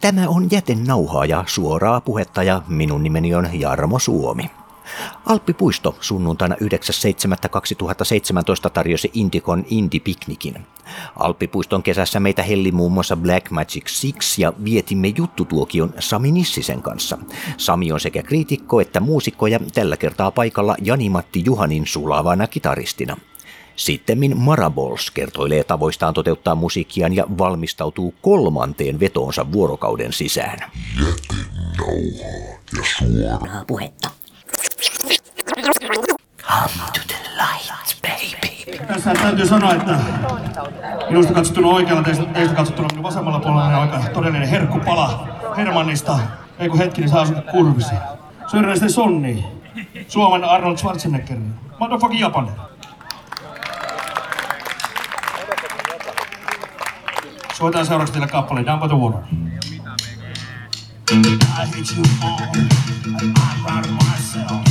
Tämä on jätenauhaa suoraa puhetta ja minun nimeni on Jarmo Suomi. Alppipuisto sunnuntaina 9.7.2017 tarjosi Indikon Indie-piknikin. Alppipuiston kesässä meitä helli muun muassa Black Magic Six ja vietimme juttutuokion Sami Nissisen kanssa. Sami on sekä kriitikko että muusikko ja tällä kertaa paikalla Jani-Matti Juhanin sulavana kitaristina. Sittemmin Marabols kertoilee tavoistaan toteuttaa musiikkiaan ja valmistautuu kolmanteen vetoonsa vuorokauden sisään. Jätenauhaa ja suoraa puhetta. Come to the light, baby. Tässä täytyy sanoa, että minusta katsottuna oikealla, teistä, teistä katsottuna minun vasemmalla puolella on aika todellinen herkkupala Hermannista. Ei kun hetki, niin saa asua kurvisi. Sörnäisten Sonni. Suomen Arnold Schwarzenegger. Motherfucking Japaner. Soitaan seuraavaksi teille kappale Down by the Water. I hate you all, and I'm proud of myself.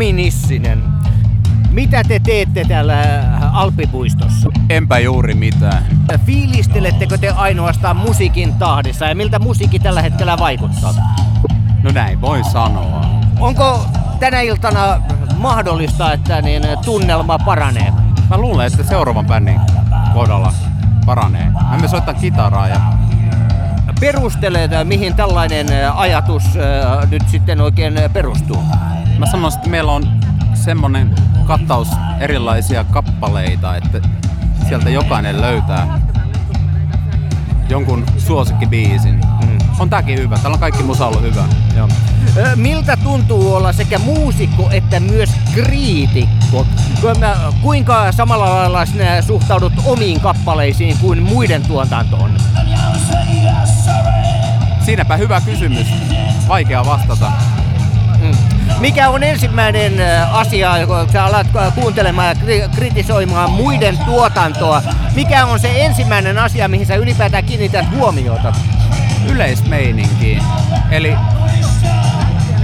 Sami Nissinen, mitä te teette täällä Alppipuistossa? Enpä juuri mitään. Fiilistelettekö te ainoastaan musiikin tahdissa ja miltä musiikki tällä hetkellä vaikuttaa? No näin voi sanoa. Onko tänä iltana mahdollista, että niin tunnelma paranee? Mä luulen, että seuraavan bändin kohdalla paranee. Mä me soittaa kitaraa ja Perustelet, mihin tällainen ajatus äh, nyt sitten oikein perustuu? Mä sanoisin, että meillä on semmonen kattaus erilaisia kappaleita, että sieltä jokainen löytää jonkun suosikkibiisin. Mm. On tääkin hyvä. Täällä on kaikki musa ollut hyvä. Joo. Miltä tuntuu olla sekä muusikko että myös kriitikko? Kuinka- Kuinka samalla lailla sinä suhtaudut omiin kappaleisiin kuin muiden tuotantoon? Siinäpä hyvä kysymys. Vaikea vastata. Mikä on ensimmäinen ö, asia, kun sä alat ö, kuuntelemaan ja kri- kritisoimaan muiden tuotantoa? Mikä on se ensimmäinen asia, mihin sä ylipäätään kiinnität huomiota? Yleismeininkiin. Eli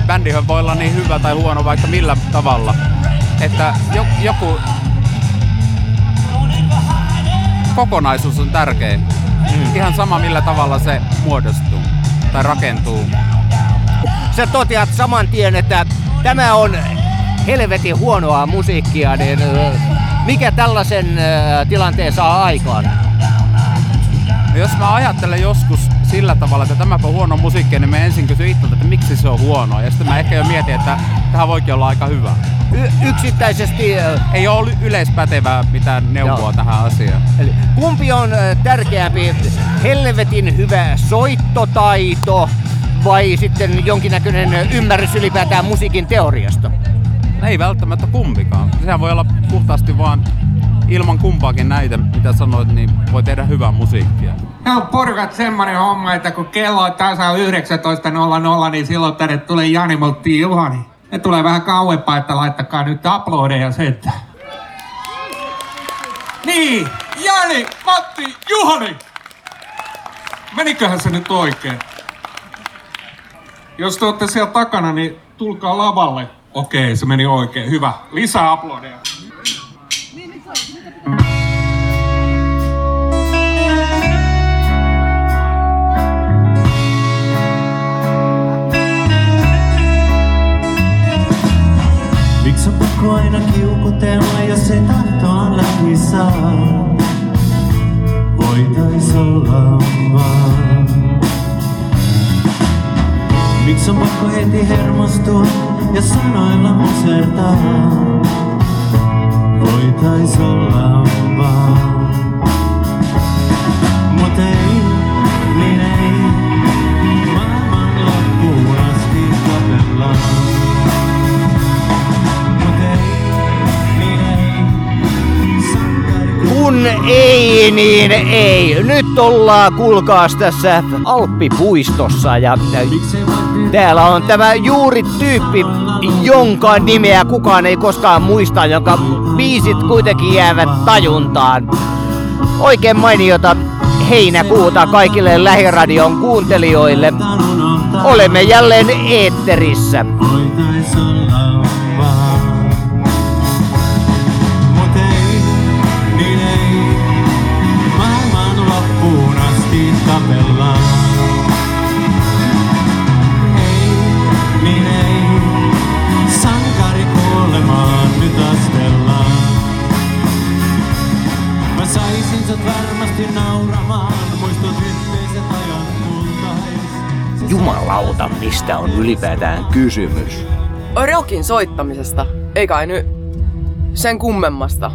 bändihän voi olla niin hyvä tai huono vaikka millä tavalla. Että jo, joku kokonaisuus on tärkeä. Mm. Ihan sama millä tavalla se muodostuu tai rakentuu. Sä toteat saman tien, että tämä on helvetin huonoa musiikkia, niin mikä tällaisen tilanteen saa aikaan? Ja jos mä ajattelen joskus sillä tavalla, että tämäpä on huono musiikki, niin mä ensin kysyn itseltä, että miksi se on huonoa. Ja sitten mä ehkä jo mietin, että tähän voikin olla aika hyvä. Y- yksittäisesti, Ei ole yleispätevää mitään neuvoa Joo. tähän asiaan. eli kumpi on tärkeämpi, helvetin hyvä soittotaito vai sitten jonkinnäköinen ymmärrys ylipäätään musiikin teoriasta? Ei välttämättä kumpikaan. Sehän voi olla puhtaasti vaan ilman kumpaakin näitä, mitä sanoit, niin voi tehdä hyvää musiikkia. No porukat semmonen homma, että kun kello on tasa 19.00, niin silloin tänne tulee Jani Motti Juhani. Ne tulee vähän kauempaa, että laittakaa nyt uploadeja se, että... Niin, Jani, Matti, Juhani! Meniköhän se nyt oikein? Jos te olette siellä takana, niin tulkaa lavalle. Okei, se meni oikein. Hyvä. Lisää uploadeja. Miksi pakko aina kiukutella, jos ei tahtoa läpi saa? Voitais olla vaan. Miksi on pakko heti hermostua ja sanoilla musertaa? Voitais olla vaan. Mut ei, niin ei, maailman loppuun asti tapellaan. Niin Kun ei niin ei. Nyt ollaan kuulkaas tässä Alppipuistossa ja täällä on tämä juuri tyyppi, jonka nimeä kukaan ei koskaan muista, jonka biisit kuitenkin jäävät tajuntaan. Oikein mainiota heinäkuuta kaikille lähiradion kuuntelijoille. Olemme jälleen eetterissä. Jumalauta, mistä on ylipäätään kysymys? Rockin soittamisesta, ei kai nyt sen kummemmasta.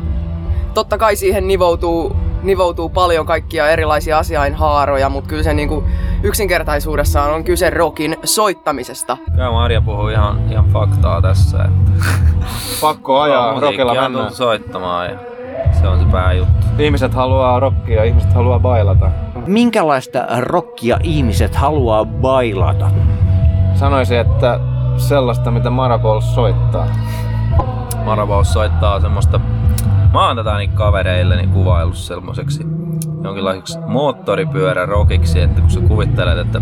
Totta kai siihen nivoutuu, nivoutuu paljon kaikkia erilaisia asiainhaaroja, mutta kyllä se niinku yksinkertaisuudessaan on kyse rockin soittamisesta. Kyllä Marja puhuu ihan, ihan faktaa tässä. Että Pakko ajaa, on mennään. soittamaan ja se on se pääjuttu. Ihmiset haluaa rockia, ihmiset haluaa bailata. Minkälaista rockia ihmiset haluaa bailata? Sanoisin, että sellaista, mitä Marabols soittaa. Maravaus soittaa semmoista... Mä oon tätä niin kavereilleni kuvaillut semmoiseksi jonkinlaiseksi moottoripyörä rockiksi, että kun sä kuvittelet, että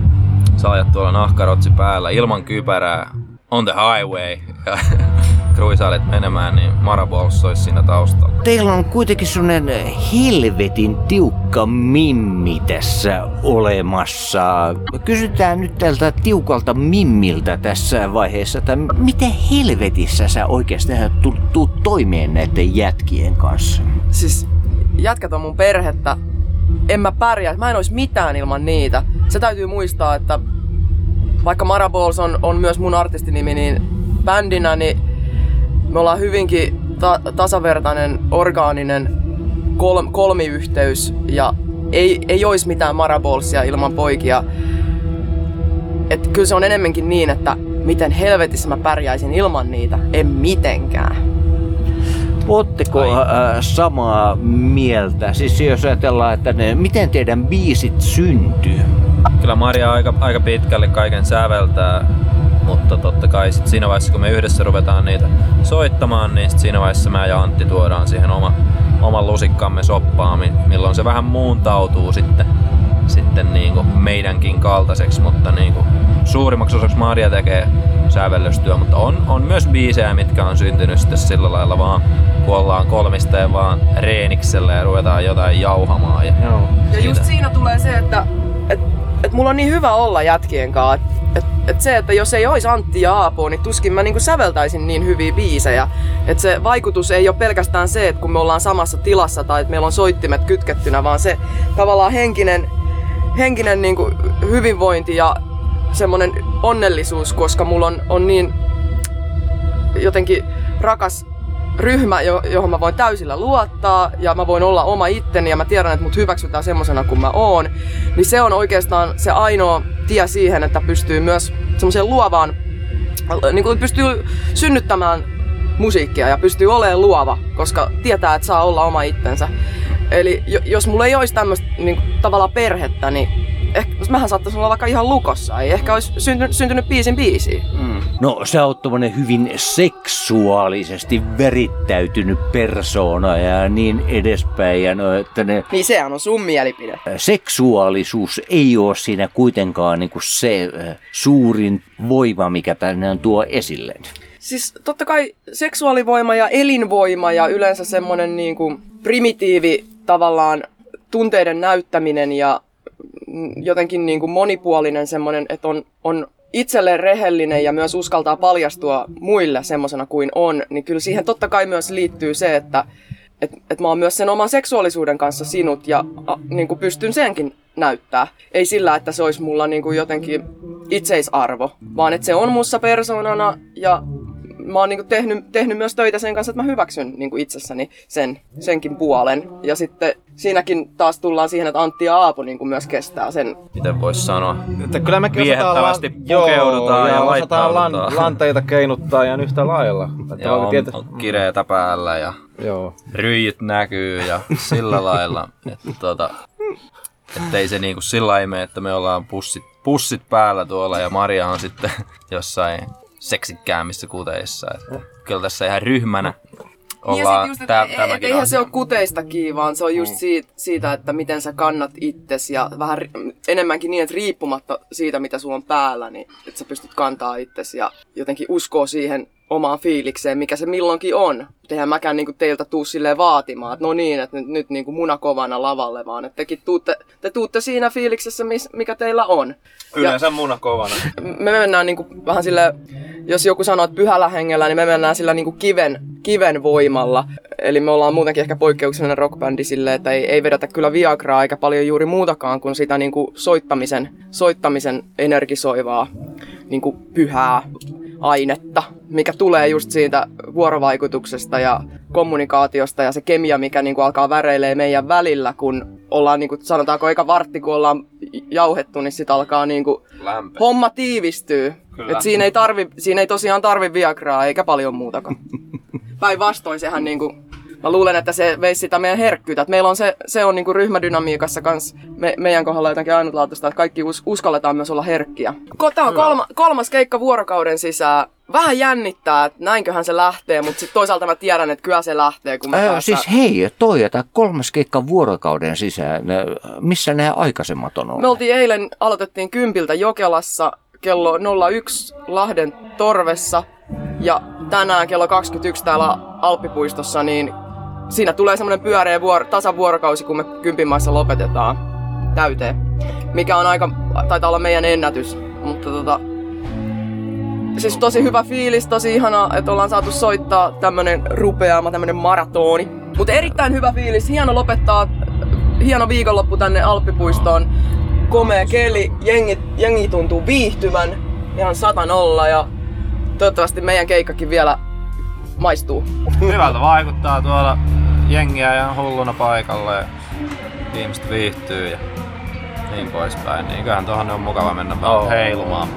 sä ajat tuolla nahkarotsi päällä ilman kypärää on the highway ja kruisailet menemään, niin Marabols olisi siinä taustalla. Teillä on kuitenkin sellainen helvetin tiukka mimmi tässä olemassa. Kysytään nyt tältä tiukalta mimmiltä tässä vaiheessa, että miten helvetissä sä oikeastaan tulet tu- toimeen näiden jätkien kanssa? Siis jätkät on mun perhettä. En mä pärjää, mä en ois mitään ilman niitä. Se täytyy muistaa, että vaikka Maraballs on, on myös mun artistinimi, niin bändinä niin me ollaan hyvinkin ta- tasavertainen, orgaaninen kol- kolmiyhteys ja ei, ei olisi mitään Maraballsia ilman poikia. Et kyllä se on enemmänkin niin, että miten helvetissä mä pärjäisin ilman niitä. En mitenkään. Ootteko äh, samaa mieltä? Siis jos ajatellaan, että ne, miten teidän biisit syntyy? Kyllä Maria aika, aika pitkälle kaiken säveltää, mutta totta kai sit siinä vaiheessa kun me yhdessä ruvetaan niitä soittamaan, niin sit siinä vaiheessa mä ja Antti tuodaan siihen oma, oman lusikkamme soppaan, mi- milloin se vähän muuntautuu sitten, sitten niinku meidänkin kaltaiseksi, mutta niinku suurimmaksi osaksi Maria tekee sävellystyö, mutta on, on myös biisejä, mitkä on syntynyt sitten sillä lailla vaan, kun ollaan kolmisteen vaan reeniksellä ja ruvetaan jotain jauhamaan. Ja Joo. Ja just siinä tulee se, että et, mulla on niin hyvä olla jätkien kanssa. Et, et, et se, että jos ei olisi Antti ja Aapo, niin tuskin mä niinku säveltäisin niin hyviä biisejä. Et se vaikutus ei ole pelkästään se, että kun me ollaan samassa tilassa tai että meillä on soittimet kytkettynä, vaan se tavallaan henkinen, henkinen niinku hyvinvointi ja semmoinen onnellisuus, koska mulla on, on niin jotenkin rakas ryhmä, jo- johon mä voin täysillä luottaa ja mä voin olla oma itteni ja mä tiedän, että mut hyväksytään semmosena kuin mä oon, niin se on oikeastaan se ainoa tie siihen, että pystyy myös semmoiseen luovaan, niin kuin pystyy synnyttämään musiikkia ja pystyy olemaan luova, koska tietää, että saa olla oma itsensä. Eli jo- jos mulla ei olisi tämmöistä niin tavallaan perhettä, niin ehkä, mähän saattaisi olla vaikka ihan lukossa. Ei ehkä olisi syntynyt, syntynyt biisin biisiin. No sä oot tommonen hyvin seksuaalisesti verittäytynyt persoona ja niin edespäin. Ja no, että ne, Niin sehän on sun mielipide. seksuaalisuus ei ole siinä kuitenkaan niinku se äh, suurin voima, mikä tänne tuo esille. Siis totta kai seksuaalivoima ja elinvoima ja yleensä semmoinen niin kuin primitiivi tavallaan tunteiden näyttäminen ja mm, jotenkin niin kuin monipuolinen semmoinen, että on, on itselleen rehellinen ja myös uskaltaa paljastua muille semmoisena kuin on, niin kyllä siihen totta kai myös liittyy se, että et, et mä oon myös sen oman seksuaalisuuden kanssa sinut ja a, niin kuin pystyn senkin näyttää. Ei sillä, että se olisi mulla niin kuin jotenkin itseisarvo, vaan että se on mussa persoonana ja mä oon niin kuin tehnyt, tehnyt myös töitä sen kanssa, että mä hyväksyn niin kuin itsessäni sen, senkin puolen. Ja sitten siinäkin taas tullaan siihen, että Antti ja Aapo niin kuin myös kestää sen. miten voisi sanoa, Että kyllä mekin Viehättävästi osataan lan- pukeudutaan ja osataan lan- lanteita keinuttaa ja yhtä lailla. Että ja vaikka on, tiety- on kireetä päällä ja Joo. ryijyt näkyy ja sillä lailla, että tota, ettei se niinku sillä lailla mene, että me ollaan pussit, pussit päällä tuolla ja Maria on sitten jossain seksikkäämmissä kuteissa. Että kyllä tässä ihan ryhmänä ollaan sit just, tä, et, et, tämäkin eihän asia. se ole kuteista kiinni, vaan se on just siitä, siitä, että miten sä kannat itses ja vähän enemmänkin niin, että riippumatta siitä, mitä sulla on päällä, niin että sä pystyt kantaa itses ja jotenkin uskoo siihen omaan fiilikseen, mikä se milloinkin on. Eihän mäkään niinku teiltä tuu silleen vaatimaan, että no niin, että nyt, nyt niinku muna kovana lavalle, vaan että tekin tuutte, te tuutte siinä fiiliksessä, mis, mikä teillä on. Yleensä muna kovana. me mennään niinku vähän sille, jos joku sanoo, että pyhällä hengellä, niin me mennään sillä niinku kiven, kiven voimalla. Eli me ollaan muutenkin ehkä poikkeuksellinen rockbändi silleen, että ei, ei vedetä kyllä Viagraa eikä paljon juuri muutakaan kuin sitä niinku soittamisen, soittamisen energisoivaa niinku pyhää ainetta, mikä tulee just siitä vuorovaikutuksesta ja kommunikaatiosta ja se kemia, mikä niinku alkaa väreilee meidän välillä, kun ollaan niinku, sanotaanko eka vartti, kun ollaan jauhettu, niin sitten alkaa niinku Lämpö. homma tiivistyy. Kyllä. Et siinä, ei tarvi, siinä ei tosiaan tarvi Viagraa eikä paljon muutakaan. Päinvastoin sehän niinku, mä luulen, että se veisi sitä meidän herkkyyttä. Et meillä on se, se on niinku ryhmädynamiikassa kans me, meidän kohdalla jotenkin ainutlaatuista, että kaikki us, uskalletaan myös olla herkkiä. Tää on kolma, kolmas keikka vuorokauden sisään. Vähän jännittää, että näinköhän se lähtee, mutta sitten toisaalta mä tiedän, että kyllä se lähtee, kun me Ää, päästään- siis hei, toi, että kolmas keikka vuorokauden sisään. Missä nämä aikaisemmat on ollut? Me oltiin eilen, aloitettiin kympiltä Jokelassa kello 01 Lahden Torvessa ja tänään kello 21 täällä Alppipuistossa, niin siinä tulee semmoinen pyöreä vuor- tasavuorokausi, kun me kympin maissa lopetetaan täyteen. Mikä on aika, taitaa olla meidän ennätys, mutta tota, siis tosi hyvä fiilis, tosi ihana, että ollaan saatu soittaa tämmönen rupeama, tämmönen maratoni. Mutta erittäin hyvä fiilis, hieno lopettaa, hieno viikonloppu tänne Alppipuistoon. Komea keli, jengi, jengi tuntuu viihtyvän ihan satanolla ja toivottavasti meidän keikkakin vielä maistuu. Hyvältä vaikuttaa tuolla jengiä ihan hulluna paikalle ja ihmiset viihtyy ja niin poispäin. Niin kyllähän tuohon on mukava mennä vähän Oo. heilumaan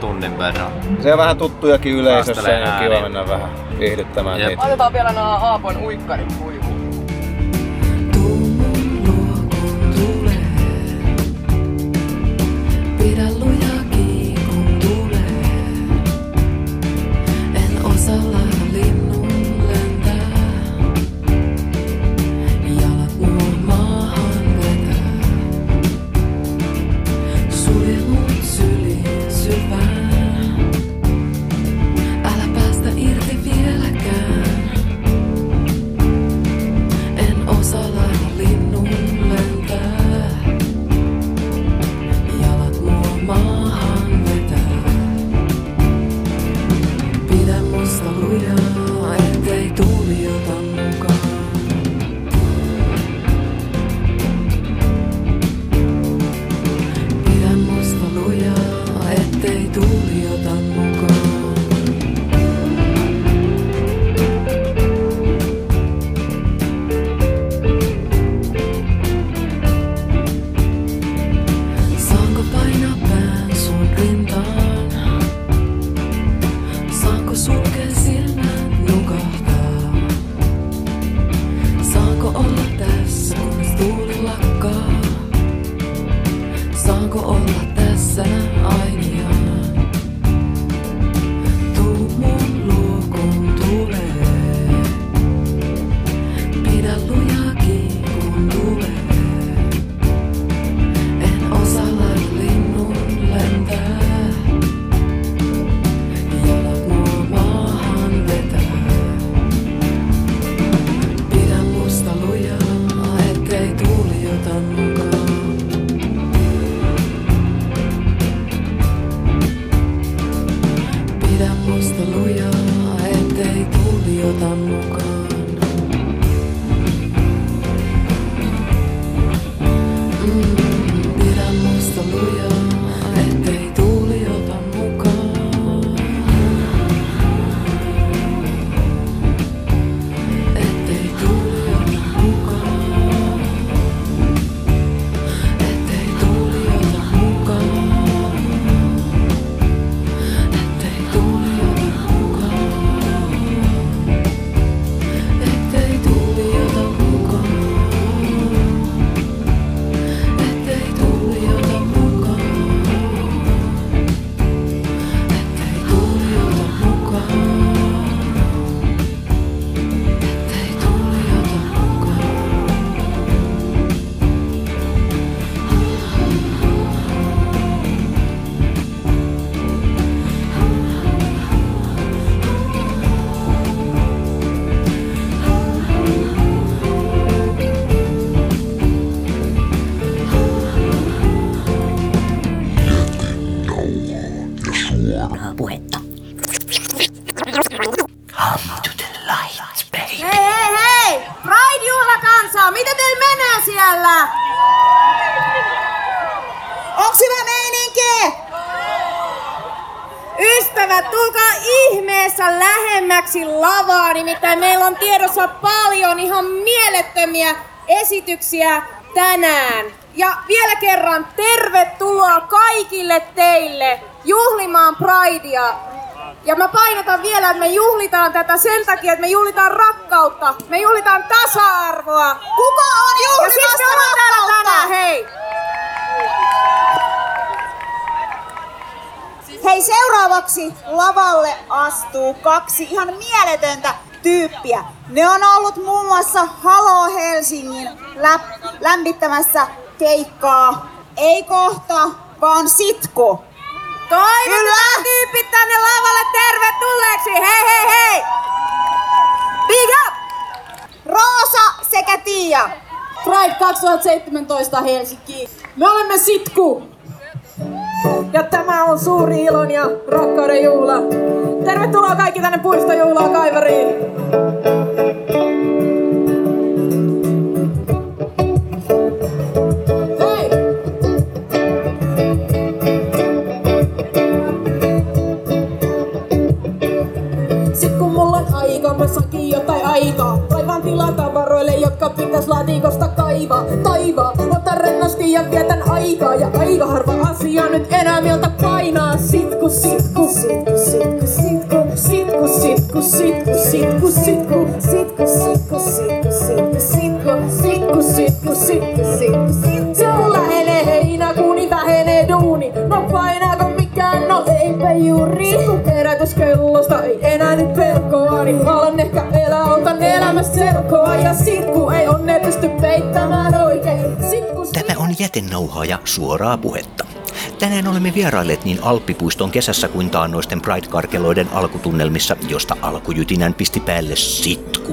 tunnin verran. Se on vähän tuttujakin yleisössä ja kiva mennä vähän viihdyttämään Jep. niitä. Laitetaan vielä nämä Aapon uikkarit kuivuun. Ystävät, tulkaa ihmeessä lähemmäksi lavaa, nimittäin meillä on tiedossa paljon ihan mielettömiä esityksiä tänään. Ja vielä kerran tervetuloa kaikille teille juhlimaan Pridea. Ja mä painotan vielä, että me juhlitaan tätä sen takia, että me juhlitaan rakkautta. Me juhlitaan tasa-arvoa. Kuka on juhlimassa Ja siis me ollaan täällä tänään, hei! Hei, seuraavaksi lavalle astuu kaksi ihan mieletöntä tyyppiä. Ne on ollut muun muassa Halo Helsingin läp- lämmittämässä keikkaa. Ei kohta, vaan sitko. Toivotetaan tyypit tänne lavalle tervetulleeksi! Hei hei hei! Big up! Roosa sekä Tiia. Pride 2017 Helsinki. Me olemme Sitku. Ja tämä on suuri ilon ja rakkauden juhla. Tervetuloa kaikki tänne puistojuhlaan Kaivariin. Hei! Sit kun mulla on aika, mä sakin jotain aikaa. Tilaa tavaroille, jotka pitäis laatikosta kaivaa. Taivaa, ota rennosti ja vietän sitku, sitku, sitku, sitku, sitku, sitku, sitku, sitku, sitku, sitku, sitku, sitku, sitku. Se on lähenee heinäkuu, niin vähenee duuni. No painaako mikään? No eipä juuri. Kun kerätyskellosta ei enää nyt pelkoa, niin alan ehkä elää, otan elämästä selkoa. Ja sitku ei onne pysty peittämään oikein. Sitku, Tämä on jätenauhaa ja suoraa puhetta. Tänään olemme vierailleet niin Alppipuiston kesässä kuin taannoisten Pride-karkeloiden alkutunnelmissa, josta alkujytinän pisti päälle sitku.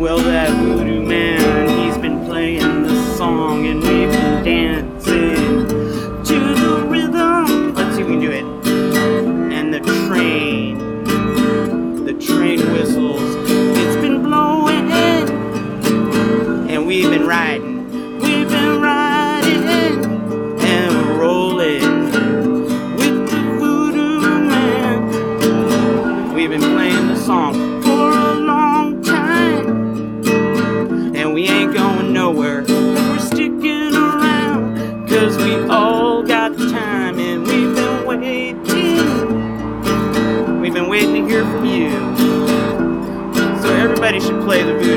Well, that song for a long time. And we ain't going nowhere. We're sticking around. Cause we all got time and we've been waiting. We've been waiting to hear from you. So everybody should play the voodoo.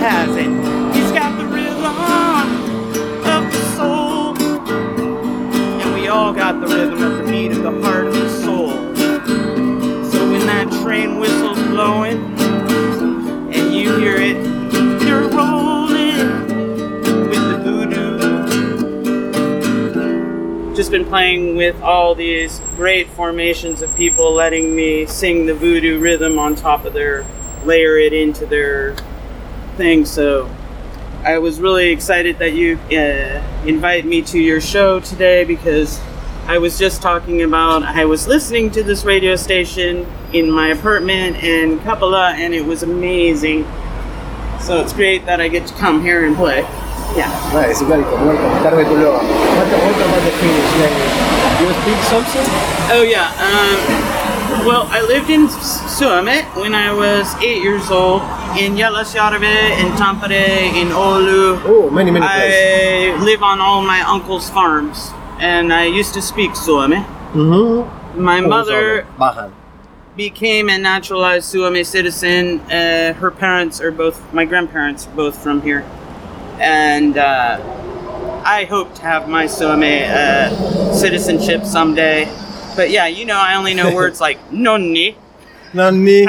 Has it. He's got the rhythm of the soul. And we all got the rhythm of the beat of the heart of the soul. So when that train whistle's blowing and you hear it, you're rolling with the voodoo. Just been playing with all these great formations of people letting me sing the voodoo rhythm on top of their, layer it into their thing. So I was really excited that you uh, invite me to your show today because I was just talking about I was listening to this radio station in my apartment in Kapala and it was amazing. So it's great that I get to come here and play. Yeah. Nice, welcome, welcome. What about the Finnish language? You speak something? Oh yeah. Um, well, I lived in S- Suomi when I was eight years old. In Jalasjärvi, in Tampere, in Oulu. Oh, many, many places. I live on all my uncle's farms, and I used to speak Suomi. Mm-hmm. My mother Vähän. became a naturalized Suomi citizen. Uh, her parents are both, my grandparents are both from here. And uh, I hope to have my Suomi uh, citizenship someday. But yeah, you know, I only know words like nonni. No niin.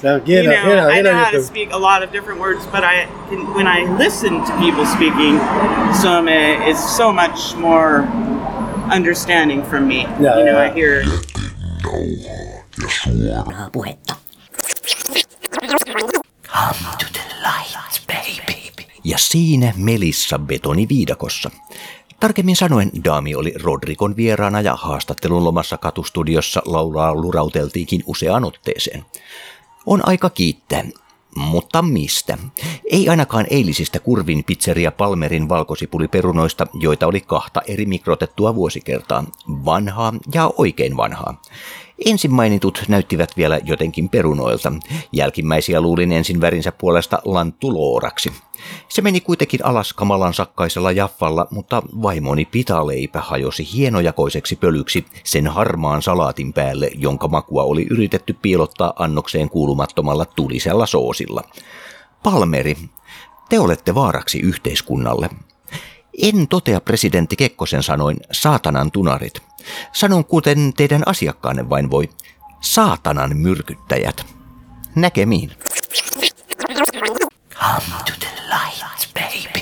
Se on You hieno, know, hieno, I hieno know how to speak a lot of different words, but I can, when I listen to people speaking Suomi, eh, is so much more understanding for me. Yeah, you know, yeah. I hear Suoraa puhetta. Come to the light, baby. Ja siinä Melissa betoniviidakossa. Tarkemmin sanoen Daami oli Rodrikon vieraana ja haastattelun lomassa katustudiossa laulaa lurauteltiinkin useaan otteeseen. On aika kiittää. Mutta mistä? Ei ainakaan eilisistä Kurvin pizzeria Palmerin valkosipuliperunoista, joita oli kahta eri mikrotettua vuosikertaa, vanhaa ja oikein vanhaa. Ensin mainitut näyttivät vielä jotenkin perunoilta. Jälkimmäisiä luulin ensin värinsä puolesta lantulooraksi. Se meni kuitenkin alas kamalan sakkaisella jaffalla, mutta vaimoni pitaleipä hajosi hienojakoiseksi pölyksi sen harmaan salaatin päälle, jonka makua oli yritetty piilottaa annokseen kuulumattomalla tulisella soosilla. Palmeri, te olette vaaraksi yhteiskunnalle. En totea presidentti Kekkosen sanoin saatanan tunarit. Sanon kuten teidän asiakkaanne vain voi. Saatanan myrkyttäjät. Näkemiin. Come to the light.